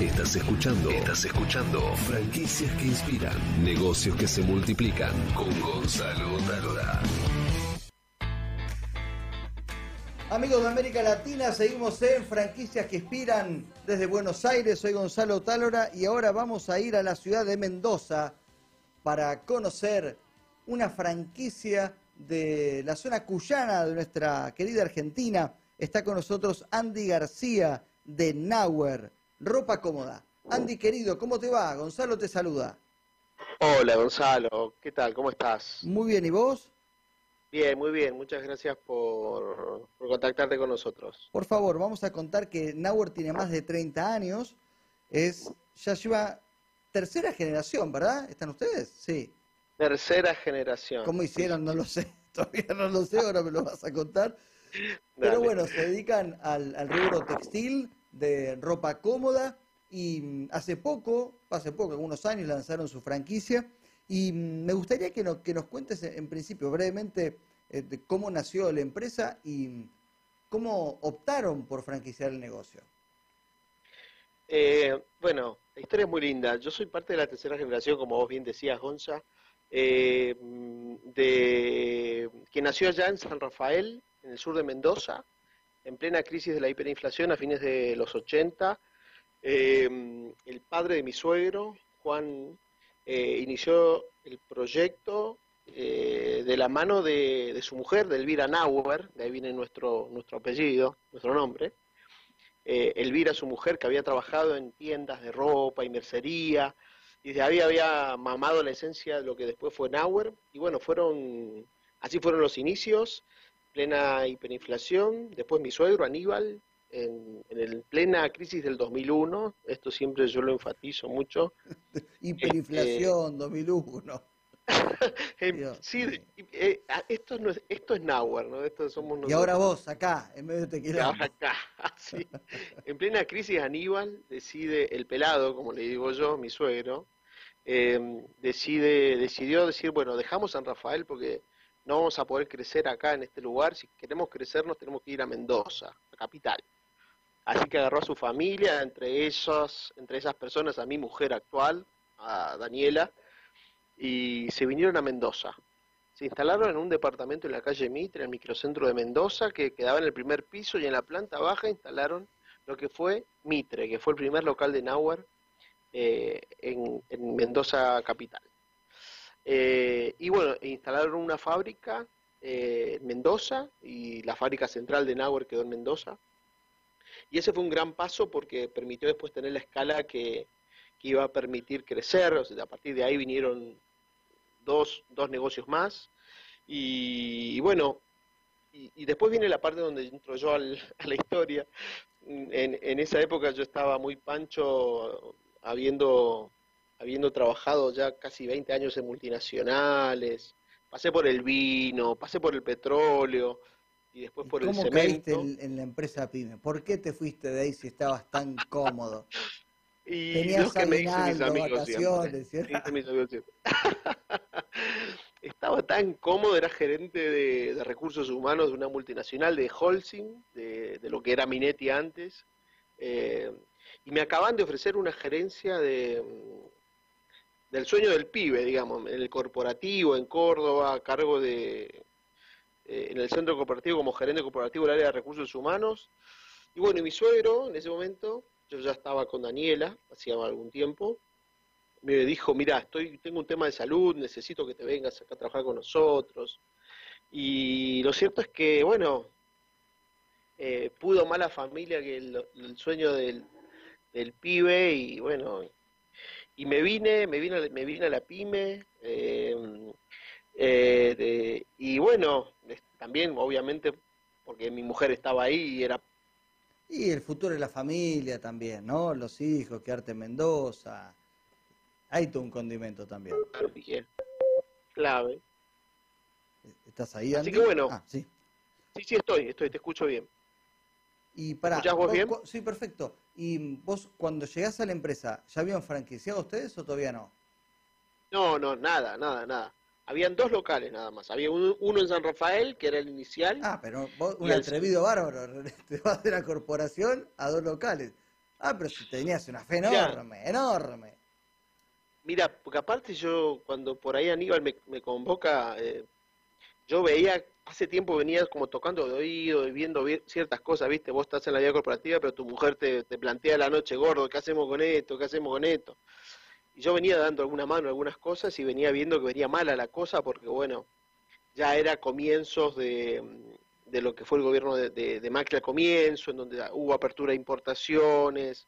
Estás escuchando. Estás escuchando. Franquicias que inspiran. Negocios que se multiplican. Con Gonzalo Talora. Amigos de América Latina, seguimos en Franquicias que Inspiran desde Buenos Aires. Soy Gonzalo Talora y ahora vamos a ir a la ciudad de Mendoza para conocer una franquicia de la zona cuyana de nuestra querida Argentina. Está con nosotros Andy García de Nauer, ropa cómoda. Andy querido, ¿cómo te va? Gonzalo te saluda. Hola Gonzalo, ¿qué tal? ¿Cómo estás? Muy bien, ¿y vos? Bien, muy bien, muchas gracias por, por contactarte con nosotros. Por favor, vamos a contar que Nauer tiene más de 30 años, es, ya lleva tercera generación, ¿verdad? ¿Están ustedes? Sí. Tercera generación. ¿Cómo hicieron? No lo sé, todavía no lo sé, ahora me lo vas a contar. Pero bueno, se dedican al, al rubro textil, de ropa cómoda, y mm, hace poco, hace poco, algunos años, lanzaron su franquicia. Y mm, me gustaría que nos, que nos cuentes en principio brevemente eh, de cómo nació la empresa y mm, cómo optaron por franquiciar el negocio. Eh, bueno, la historia es muy linda. Yo soy parte de la tercera generación, como vos bien decías, Gonza, eh, de, que nació allá en San Rafael, en el sur de Mendoza, en plena crisis de la hiperinflación a fines de los 80. Eh, el padre de mi suegro, Juan, eh, inició el proyecto eh, de la mano de, de, su mujer, de Elvira Nauer, de ahí viene nuestro, nuestro apellido, nuestro nombre. Eh, Elvira, su mujer, que había trabajado en tiendas de ropa y mercería, y desde ahí había mamado la esencia de lo que después fue Nauer, y bueno, fueron, así fueron los inicios, plena hiperinflación, después mi suegro Aníbal, en, en el plena crisis del 2001, esto siempre yo lo enfatizo mucho. Hiperinflación, eh, 2001. sí, eh, esto, no es, esto es Nauer, ¿no? Esto somos nosotros. Y ahora vos, acá, en medio de tequila. Acá, sí. En plena crisis, Aníbal decide, el pelado, como le digo yo, mi suegro, eh, decide, decidió decir, bueno, dejamos San Rafael porque no vamos a poder crecer acá en este lugar. Si queremos crecernos, tenemos que ir a Mendoza, la capital. Así que agarró a su familia, entre ellos, entre esas personas, a mi mujer actual, a Daniela, y se vinieron a Mendoza. Se instalaron en un departamento en la calle Mitre, en el microcentro de Mendoza, que quedaba en el primer piso y en la planta baja instalaron lo que fue Mitre, que fue el primer local de Nauer eh, en, en, Mendoza capital. Eh, y bueno, instalaron una fábrica eh, en Mendoza y la fábrica central de Nauer quedó en Mendoza. Y ese fue un gran paso porque permitió después tener la escala que, que iba a permitir crecer. O sea, a partir de ahí vinieron dos, dos negocios más. Y, bueno, y, después viene la parte donde entro yo a la historia. En, en, esa época yo estaba muy pancho habiendo, habiendo trabajado ya casi 20 años en multinacionales. Pasé por el vino, pasé por el petróleo y después por ¿Cómo el cemento. caíste en, en, la empresa PYME? ¿Por qué te fuiste de ahí si estabas tan cómodo? y Tenías que me dicen mis amigos siempre. ¿cierto? Dicen mis amigos siempre. Estaba tan cómodo, era gerente de, de, recursos humanos de una multinacional de Holcim, de, de lo que era Minetti antes, eh, y me acaban de ofrecer una gerencia de del sueño del pibe, digamos, en el corporativo, en Córdoba, a cargo de, eh, en el centro corporativo como gerente corporativo del área de recursos humanos. Y bueno, y mi suegro en ese momento, yo ya estaba con Daniela, hacía algún tiempo, me dijo, mira, estoy, tengo un tema de salud, necesito que te vengas acá a trabajar con nosotros. Y lo cierto es que, bueno, eh, pudo más la familia que el, sueño del, del, pibe y bueno, y me vine, me vine, me vine a la pyme, eh, eh, de, y bueno, también obviamente porque mi mujer estaba ahí y era... Y el futuro de la familia también, ¿no? Los hijos, quedarte en Mendoza. Hay todo un condimento también. Claro, clave. ¿Estás ahí, Andy? Así que bueno. Ah, sí. Sí, sí, estoy, estoy, te escucho bien. Y para. Sí, perfecto. ¿Y vos cuando llegás a la empresa, ya habían franquiciado ustedes o todavía no? No, no, nada, nada, nada. Habían dos locales nada más. Había uno, uno en San Rafael, que era el inicial. Ah, pero vos, un atrevido el... bárbaro. Te vas de la corporación a dos locales. Ah, pero si tenías una fe enorme, enorme. Mira, porque aparte yo, cuando por ahí Aníbal me, me convoca, eh, yo veía, hace tiempo venía como tocando de oído y viendo ciertas cosas, ¿viste? Vos estás en la vida corporativa, pero tu mujer te, te plantea la noche, gordo, ¿qué hacemos con esto? ¿Qué hacemos con esto? Y yo venía dando alguna mano algunas cosas y venía viendo que venía mala la cosa porque, bueno, ya era comienzos de, de lo que fue el gobierno de, de, Macri al comienzo, en donde hubo apertura de importaciones,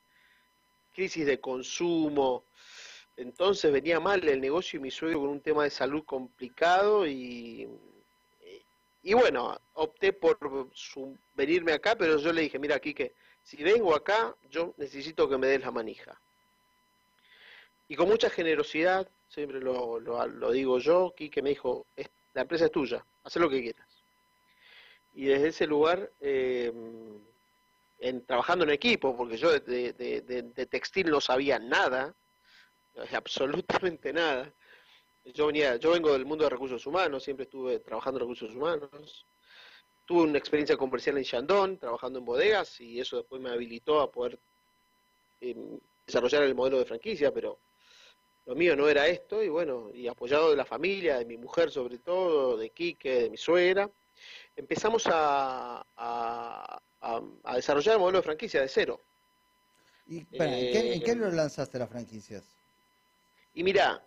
crisis de consumo. Entonces venía mal el negocio y mi suegro con un tema de salud complicado y, y bueno, opté por venirme acá, pero yo le dije, mira, que si vengo acá, yo necesito que me des la manija. Y con mucha generosidad, siempre lo, lo, digo yo, Quique me dijo, la empresa es tuya, haz lo que quieras. Y desde ese lugar, eh, en, trabajando en equipo, porque yo de, de, textil no sabía nada, absolutamente nada. Yo venía, yo vengo del mundo de recursos humanos, siempre estuve trabajando en recursos humanos. Tuve una experiencia comercial en Shandong, trabajando en bodegas, y eso después me habilitó a poder eh, desarrollar el modelo de franquicia, pero lo mío no era esto, y bueno, y apoyado de la familia, de mi mujer sobre todo, de Quique, de mi suegra, empezamos a, a, desarrollar el modelo de franquicia de cero. ¿Y ¿en, qué, lo lanzaste las franquicias? Y mira,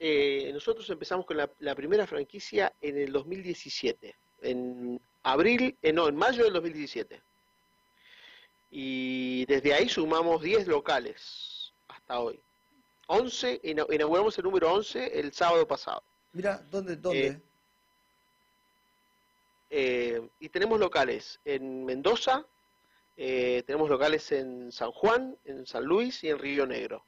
eh, nosotros empezamos con la, la, primera franquicia en el 2017, en abril, eh, no, en mayo del 2017. Y desde ahí sumamos 10 locales hasta hoy. 11, inauguramos el número 11 el sábado pasado. Mira, ¿dónde? dónde? Eh, eh, y tenemos locales en Mendoza, eh, tenemos locales en San Juan, en San Luis y en Río Negro.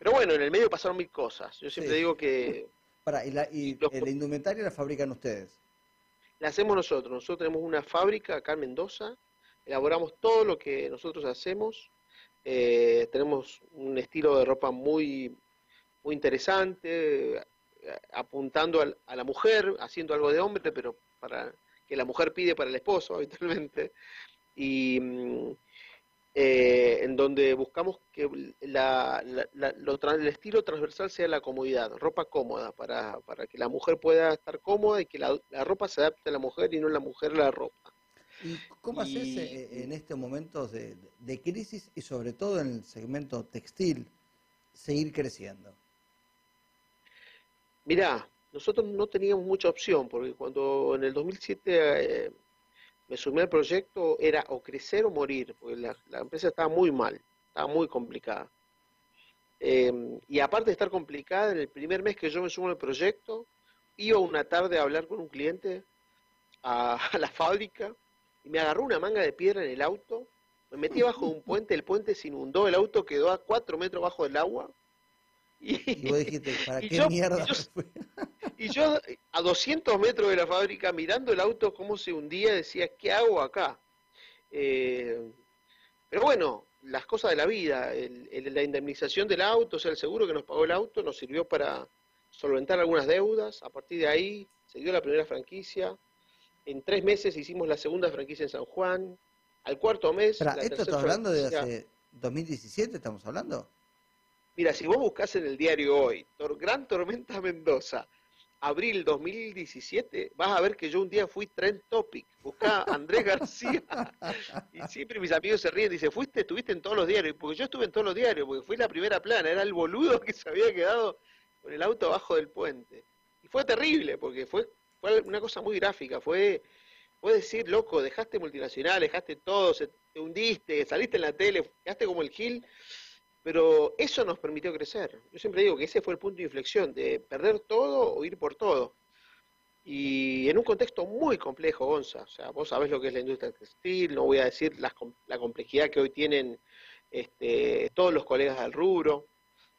Pero bueno, en el medio pasaron mil cosas. Yo siempre digo que... Para, ¿y, la, y la indumentaria la fabrican ustedes? La hacemos nosotros. Nosotros tenemos una fábrica acá en Mendoza, elaboramos todo lo que nosotros hacemos eh, tenemos un estilo de ropa muy, muy interesante, apuntando a la mujer, haciendo algo de hombre, pero para que la mujer pide para el esposo habitualmente. Y mm, eh, en donde buscamos que la, el estilo transversal sea la comodidad, ropa cómoda, para, para que la mujer pueda estar cómoda y que la, ropa se adapte a la mujer y no la mujer a la ropa. ¿Y cómo haces eh, en estos momentos de, crisis y sobre todo en el segmento textil seguir creciendo? Mirá, nosotros no teníamos mucha opción porque cuando en el 2007 eh, me sumé al proyecto era o crecer o morir, porque la, empresa estaba muy mal, estaba muy complicada. Em, y aparte de estar complicada, en el primer mes que yo me sumo al proyecto, iba una tarde a hablar con un cliente a la fábrica y me agarró una manga de piedra en el auto, me metí abajo de un puente, el puente se inundó, el auto quedó a cuatro metros bajo del agua. Y, vos dijiste, ¿para qué mierda? Y yo, a 200 metros de la fábrica, mirando el auto cómo se hundía, decía, ¿qué hago acá? Eh, pero bueno, las cosas de la vida, la indemnización del auto, o sea, el seguro que nos pagó el auto, nos sirvió para solventar algunas deudas. A partir de ahí se dio la primera franquicia. En tres meses hicimos la segunda franquicia en San Juan. Al cuarto mes. ¿Esto está hablando de hace 2017? ¿Estamos hablando? Mira, si vos buscas en el diario hoy, Gran Tormenta Mendoza, abril 2017, vas a ver que yo un día fui trend topic. Buscá a Andrés García. y siempre mis amigos se ríen. Dice, fuiste, estuviste en todos los diarios. Porque yo estuve en todos los diarios, porque fui la primera plana. Era el boludo que se había quedado con el auto abajo del puente. Y fue terrible, porque fue fue una cosa muy gráfica, fue, puedes decir, loco, dejaste multinacional, dejaste todo, te hundiste, saliste en la tele, quedaste como el Gil, pero eso nos permitió crecer. Yo siempre digo que ese fue el punto de inflexión, de perder todo o ir por todo. Y en un contexto muy complejo, Gonza, o sea, vos sabés lo que es la industria textil, no voy a decir la, la complejidad que hoy tienen este, todos los colegas del rubro,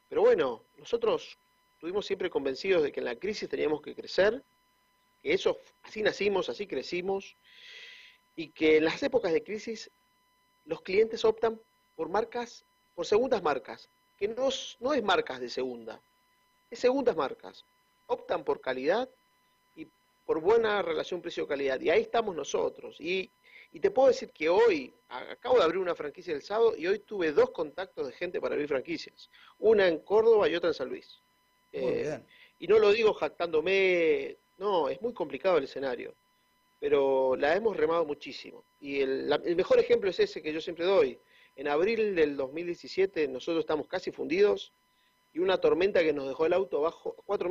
pero bueno, nosotros estuvimos siempre convencidos de que en la crisis teníamos que crecer, que eso, así nacimos, así crecimos, y que en las épocas de crisis los clientes optan por marcas, por segundas marcas, que no, no es marcas de segunda, es segundas marcas. Optan por calidad y por buena relación precio-calidad. Y ahí estamos nosotros. Y, Y te puedo decir que hoy, acabo de abrir una franquicia el sábado y hoy tuve dos contactos de gente para abrir franquicias. Una en Córdoba y otra en San Luis. Eh, y no lo digo jactándome, no, es muy complicado el escenario, pero la hemos remado muchísimo. Y el, el mejor ejemplo es ese que yo siempre doy. En abril del 2017 nosotros estamos casi fundidos y una tormenta que nos dejó el auto abajo, cuatro,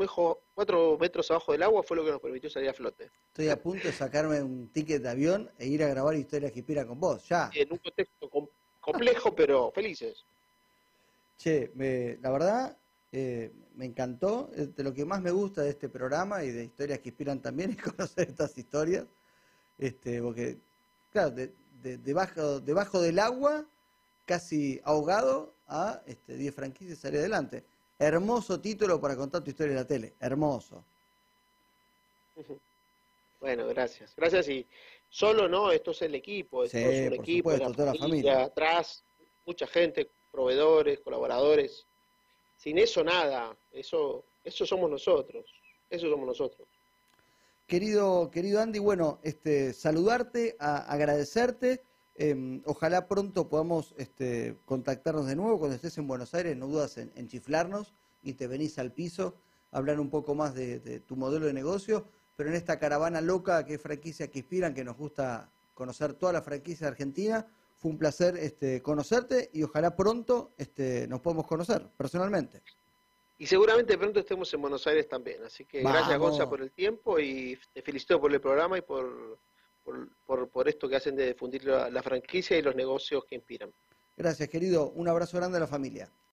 cuatro metros abajo del agua fue lo que nos permitió salir a flote. Estoy a punto de sacarme un ticket de avión e ir a grabar historias que inspiran con vos, ya. En un contexto complejo, pero felices. Che, la verdad, eh, me encantó. De lo que más me gusta de este programa y de historias que inspiran también es conocer estas historias. Este, porque, claro, de, debajo, debajo del agua, casi ahogado, a este, 10 franquicias y salir adelante. Hermoso título para contar tu historia en la tele. Hermoso. Bueno, gracias. Gracias y solo no, esto es el equipo, esto es un equipo, la familia, atrás, mucha gente, proveedores, colaboradores. Sin eso nada, eso, eso somos nosotros, eso somos nosotros. Querido, querido Andy, bueno, este, saludarte, agradecerte Em, ojalá pronto podamos este, contactarnos de nuevo cuando estés en Buenos Aires, no dudas en, chiflarnos y te venís al piso, a hablar un poco más de, tu modelo de negocio, pero en esta caravana loca que es franquicia que inspiran, que nos gusta conocer toda la franquicia de Argentina, fue un placer este, conocerte y ojalá pronto este, nos podamos conocer personalmente. Y seguramente pronto estemos en Buenos Aires también, así que gracias Gonza por el tiempo y te felicito por el programa y por por, esto que hacen de difundir la franquicia y los negocios que inspiran. Gracias, querido. Un abrazo grande a la familia.